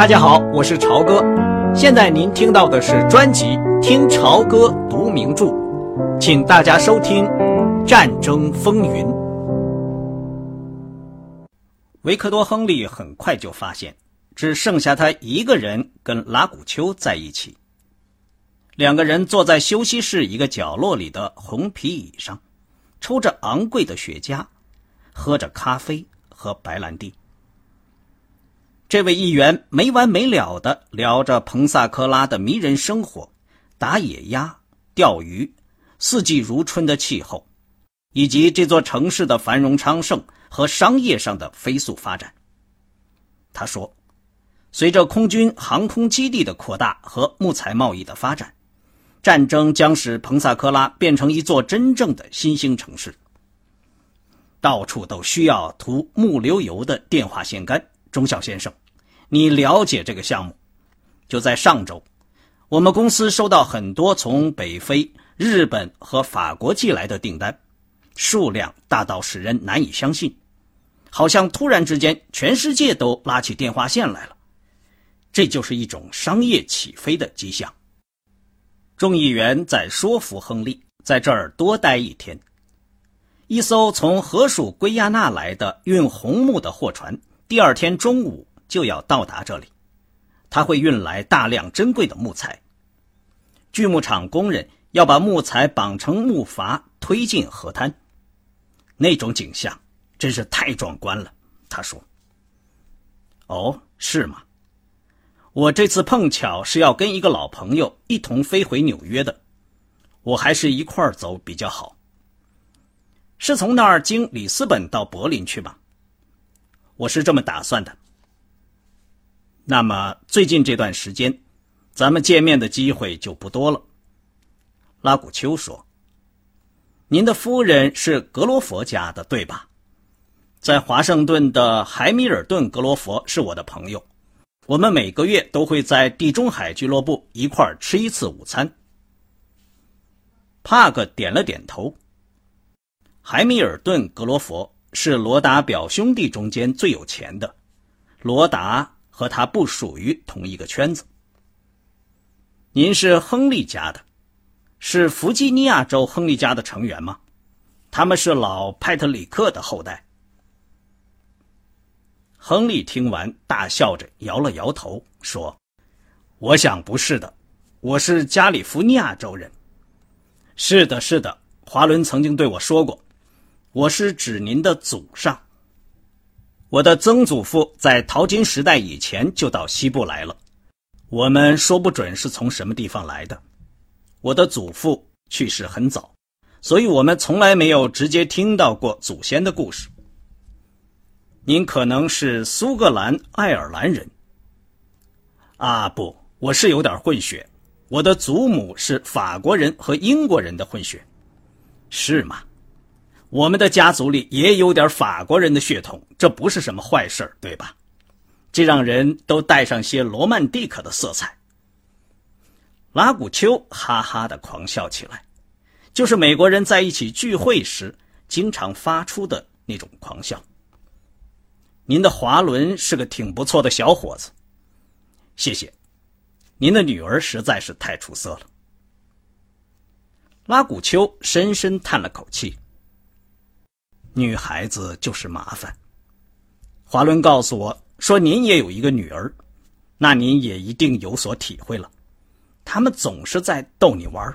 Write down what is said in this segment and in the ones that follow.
大家好，我是朝哥。现在您听到的是专辑《听朝歌读名著》，请大家收听《战争风云》。维克多·亨利很快就发现，只剩下他一个人跟拉古丘在一起。两个人坐在休息室一个角落里的红皮椅上，抽着昂贵的雪茄，喝着咖啡和白兰地。这位议员没完没了的聊着彭萨科拉的迷人生活，打野鸭、钓鱼、四季如春的气候，以及这座城市的繁荣昌盛和商业上的飞速发展。他说：“随着空军航空基地的扩大和木材贸易的发展，战争将使彭萨科拉变成一座真正的新兴城市。到处都需要涂木流油的电话线杆。”钟晓先生，你了解这个项目？就在上周，我们公司收到很多从北非、日本和法国寄来的订单，数量大到使人难以相信，好像突然之间全世界都拉起电话线来了。这就是一种商业起飞的迹象。众议员在说服亨利在这儿多待一天。一艘从河属圭亚那来的运红木的货船。第二天中午就要到达这里，他会运来大量珍贵的木材。锯木厂工人要把木材绑成木筏推进河滩，那种景象真是太壮观了。他说：“哦，是吗？我这次碰巧是要跟一个老朋友一同飞回纽约的，我还是一块儿走比较好。是从那儿经里斯本到柏林去吧？”我是这么打算的。那么最近这段时间，咱们见面的机会就不多了。拉古丘说：“您的夫人是格罗佛家的，对吧？在华盛顿的海米尔顿格罗佛是我的朋友，我们每个月都会在地中海俱乐部一块儿吃一次午餐。”帕克点了点头。海米尔顿格罗佛。是罗达表兄弟中间最有钱的，罗达和他不属于同一个圈子。您是亨利家的，是弗吉尼亚州亨利家的成员吗？他们是老派特里克的后代。亨利听完，大笑着摇了摇头，说：“我想不是的，我是加利福尼亚州人。是的，是的，华伦曾经对我说过。”我是指您的祖上。我的曾祖父在淘金时代以前就到西部来了，我们说不准是从什么地方来的。我的祖父去世很早，所以我们从来没有直接听到过祖先的故事。您可能是苏格兰爱尔兰人。啊，不，我是有点混血，我的祖母是法国人和英国人的混血，是吗？我们的家族里也有点法国人的血统，这不是什么坏事对吧？这让人都带上些罗曼蒂克的色彩。拉古丘哈哈的狂笑起来，就是美国人在一起聚会时经常发出的那种狂笑。您的华伦是个挺不错的小伙子，谢谢。您的女儿实在是太出色了。拉古丘深深叹了口气。女孩子就是麻烦。华伦告诉我说：“您也有一个女儿，那您也一定有所体会了。他们总是在逗你玩。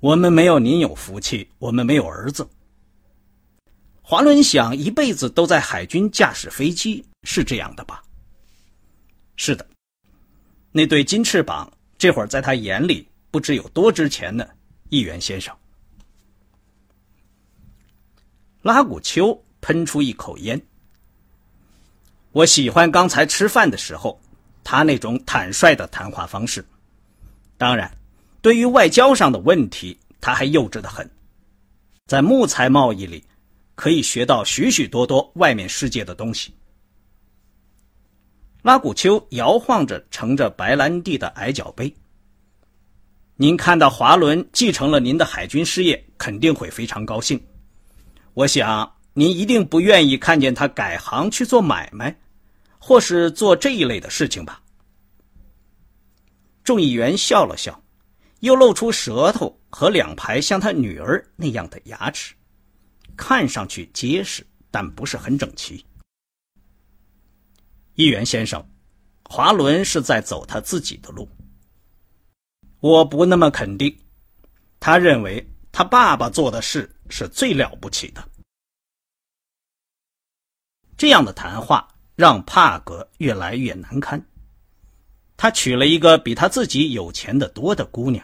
我们没有您有福气，我们没有儿子。”华伦想一辈子都在海军驾驶飞机，是这样的吧？是的，那对金翅膀这会儿在他眼里不知有多值钱呢，议员先生。拉古丘喷出一口烟。我喜欢刚才吃饭的时候，他那种坦率的谈话方式。当然，对于外交上的问题，他还幼稚的很。在木材贸易里，可以学到许许多多外面世界的东西。拉古丘摇晃着盛着白兰地的矮脚杯。您看到华伦继承了您的海军事业，肯定会非常高兴。我想您一定不愿意看见他改行去做买卖，或是做这一类的事情吧。众议员笑了笑，又露出舌头和两排像他女儿那样的牙齿，看上去结实，但不是很整齐。议员先生，华伦是在走他自己的路。我不那么肯定，他认为他爸爸做的事是最了不起的。这样的谈话让帕格越来越难堪。他娶了一个比他自己有钱的多的姑娘，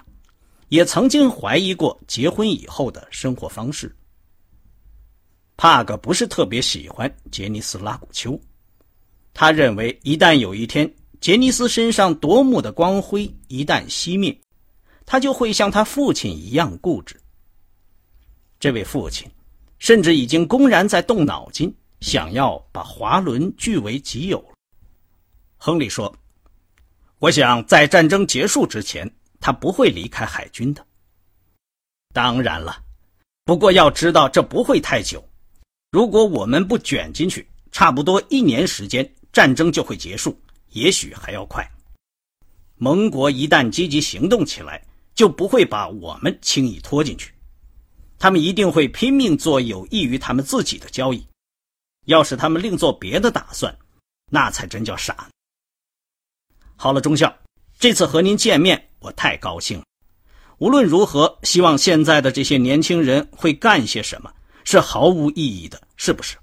也曾经怀疑过结婚以后的生活方式。帕格不是特别喜欢杰尼斯·拉古丘，他认为一旦有一天杰尼斯身上夺目的光辉一旦熄灭，他就会像他父亲一样固执。这位父亲甚至已经公然在动脑筋。想要把华伦据为己有。亨利说：“我想在战争结束之前，他不会离开海军的。当然了，不过要知道这不会太久。如果我们不卷进去，差不多一年时间，战争就会结束，也许还要快。盟国一旦积极行动起来，就不会把我们轻易拖进去。他们一定会拼命做有益于他们自己的交易。”要是他们另做别的打算，那才真叫傻。好了，中校，这次和您见面，我太高兴了。无论如何，希望现在的这些年轻人会干些什么，是毫无意义的，是不是？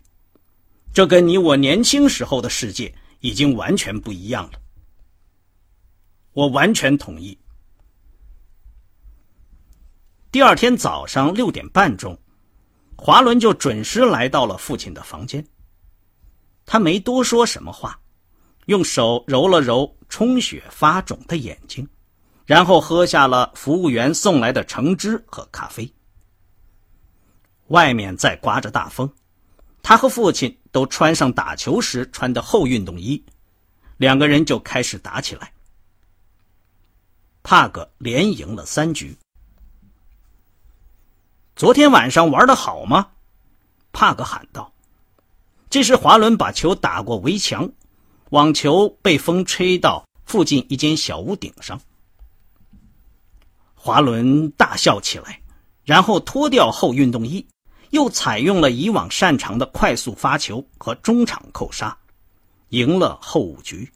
这跟你我年轻时候的世界已经完全不一样了。我完全同意。第二天早上六点半钟，华伦就准时来到了父亲的房间。他没多说什么话，用手揉了揉充血发肿的眼睛，然后喝下了服务员送来的橙汁和咖啡。外面在刮着大风，他和父亲都穿上打球时穿的厚运动衣，两个人就开始打起来。帕格连赢了三局。昨天晚上玩的好吗？帕格喊道。这时，华伦把球打过围墙，网球被风吹到附近一间小屋顶上。华伦大笑起来，然后脱掉后运动衣，又采用了以往擅长的快速发球和中场扣杀，赢了后五局。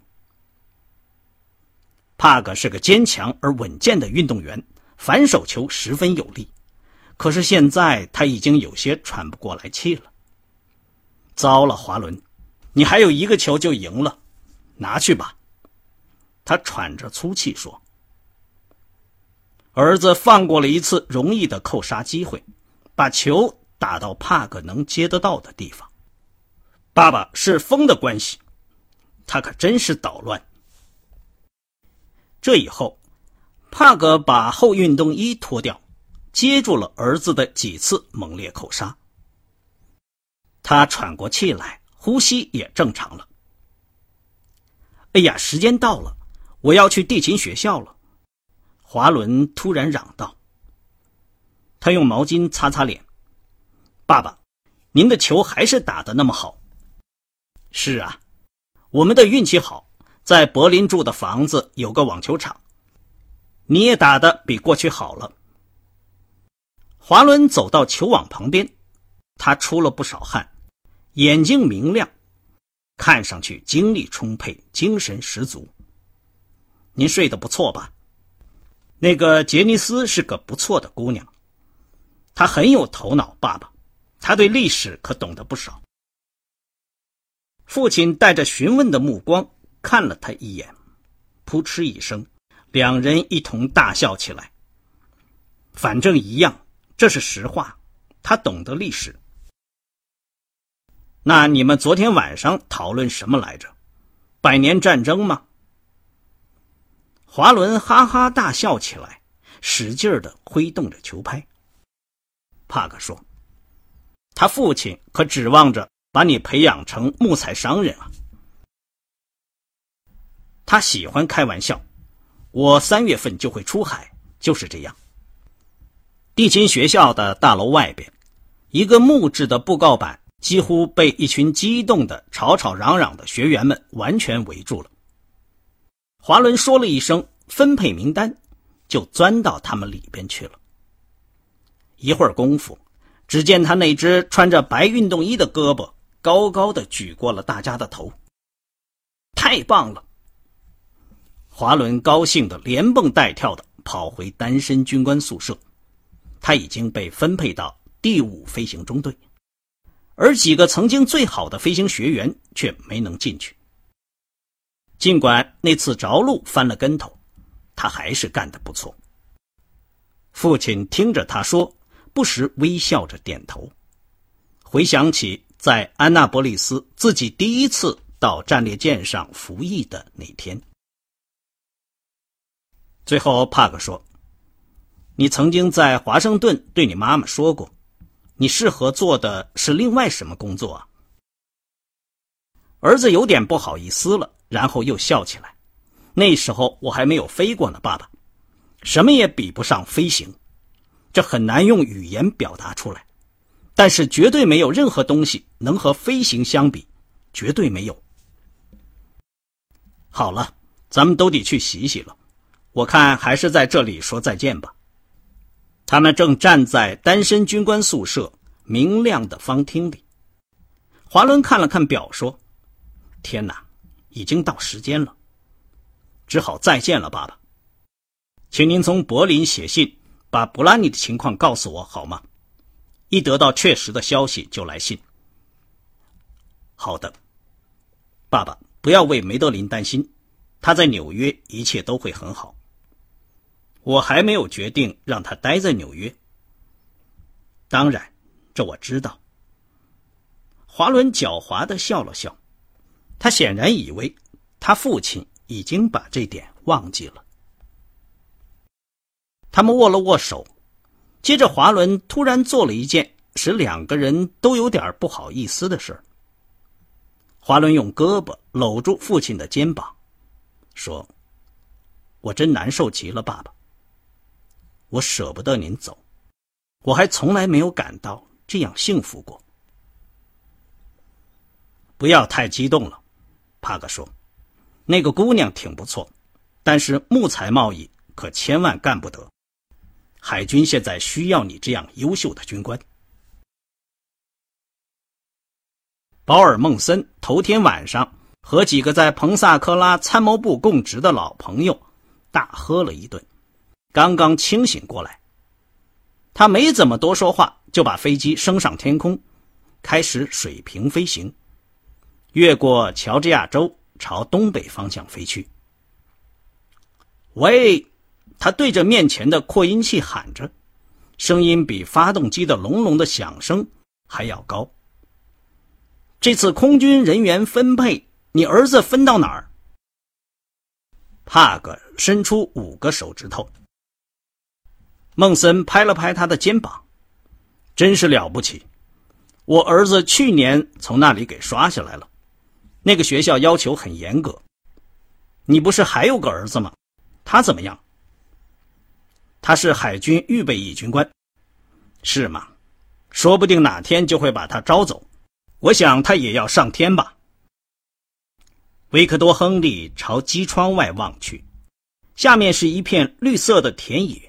帕格是个坚强而稳健的运动员，反手球十分有力，可是现在他已经有些喘不过来气了。糟了，华伦，你还有一个球就赢了，拿去吧。他喘着粗气说：“儿子放过了一次容易的扣杀机会，把球打到帕格能接得到的地方。爸爸是风的关系，他可真是捣乱。”这以后，帕格把厚运动衣脱掉，接住了儿子的几次猛烈扣杀。他喘过气来，呼吸也正常了。哎呀，时间到了，我要去地勤学校了。华伦突然嚷道。他用毛巾擦擦脸。爸爸，您的球还是打的那么好。是啊，我们的运气好，在柏林住的房子有个网球场。你也打的比过去好了。华伦走到球网旁边，他出了不少汗。眼睛明亮，看上去精力充沛，精神十足。您睡得不错吧？那个杰尼斯是个不错的姑娘，她很有头脑。爸爸，她对历史可懂得不少。父亲带着询问的目光看了他一眼，扑哧一声，两人一同大笑起来。反正一样，这是实话。他懂得历史。那你们昨天晚上讨论什么来着？百年战争吗？华伦哈哈大笑起来，使劲的挥动着球拍。帕克说：“他父亲可指望着把你培养成木材商人啊。”他喜欢开玩笑。我三月份就会出海，就是这样。地勤学校的大楼外边，一个木质的布告板。几乎被一群激动的、吵吵嚷嚷的学员们完全围住了。华伦说了一声“分配名单”，就钻到他们里边去了。一会儿功夫，只见他那只穿着白运动衣的胳膊高高的举过了大家的头。太棒了！华伦高兴的连蹦带跳的跑回单身军官宿舍，他已经被分配到第五飞行中队。而几个曾经最好的飞行学员却没能进去。尽管那次着陆翻了跟头，他还是干得不错。父亲听着他说，不时微笑着点头。回想起在安纳波利斯自己第一次到战列舰上服役的那天，最后帕克说：“你曾经在华盛顿对你妈妈说过。”你适合做的是另外什么工作啊？儿子有点不好意思了，然后又笑起来。那时候我还没有飞过呢，爸爸，什么也比不上飞行，这很难用语言表达出来。但是绝对没有任何东西能和飞行相比，绝对没有。好了，咱们都得去洗洗了，我看还是在这里说再见吧。他们正站在单身军官宿舍明亮的方厅里。华伦看了看表，说：“天哪，已经到时间了，只好再见了，爸爸。请您从柏林写信，把布拉尼的情况告诉我好吗？一得到确实的消息就来信。”“好的，爸爸，不要为梅德林担心，他在纽约一切都会很好。”我还没有决定让他待在纽约。当然，这我知道。华伦狡猾的笑了笑，他显然以为他父亲已经把这点忘记了。他们握了握手，接着华伦突然做了一件使两个人都有点不好意思的事华伦用胳膊搂住父亲的肩膀，说：“我真难受极了，爸爸。”我舍不得您走，我还从来没有感到这样幸福过。不要太激动了，帕克说：“那个姑娘挺不错，但是木材贸易可千万干不得。海军现在需要你这样优秀的军官。”保尔·孟森头天晚上和几个在彭萨科拉参谋部供职的老朋友大喝了一顿。刚刚清醒过来，他没怎么多说话，就把飞机升上天空，开始水平飞行，越过乔治亚州，朝东北方向飞去。喂，他对着面前的扩音器喊着，声音比发动机的隆隆的响声还要高。这次空军人员分配，你儿子分到哪儿？帕格伸出五个手指头。孟森拍了拍他的肩膀，真是了不起！我儿子去年从那里给刷下来了。那个学校要求很严格。你不是还有个儿子吗？他怎么样？他是海军预备役军官，是吗？说不定哪天就会把他招走。我想他也要上天吧。维克多·亨利朝机窗外望去，下面是一片绿色的田野。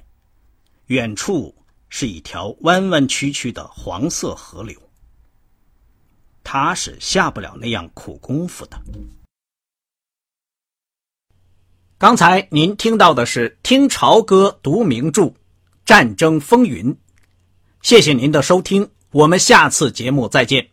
远处是一条弯弯曲曲的黄色河流，他是下不了那样苦功夫的。刚才您听到的是听潮歌读名著《战争风云》，谢谢您的收听，我们下次节目再见。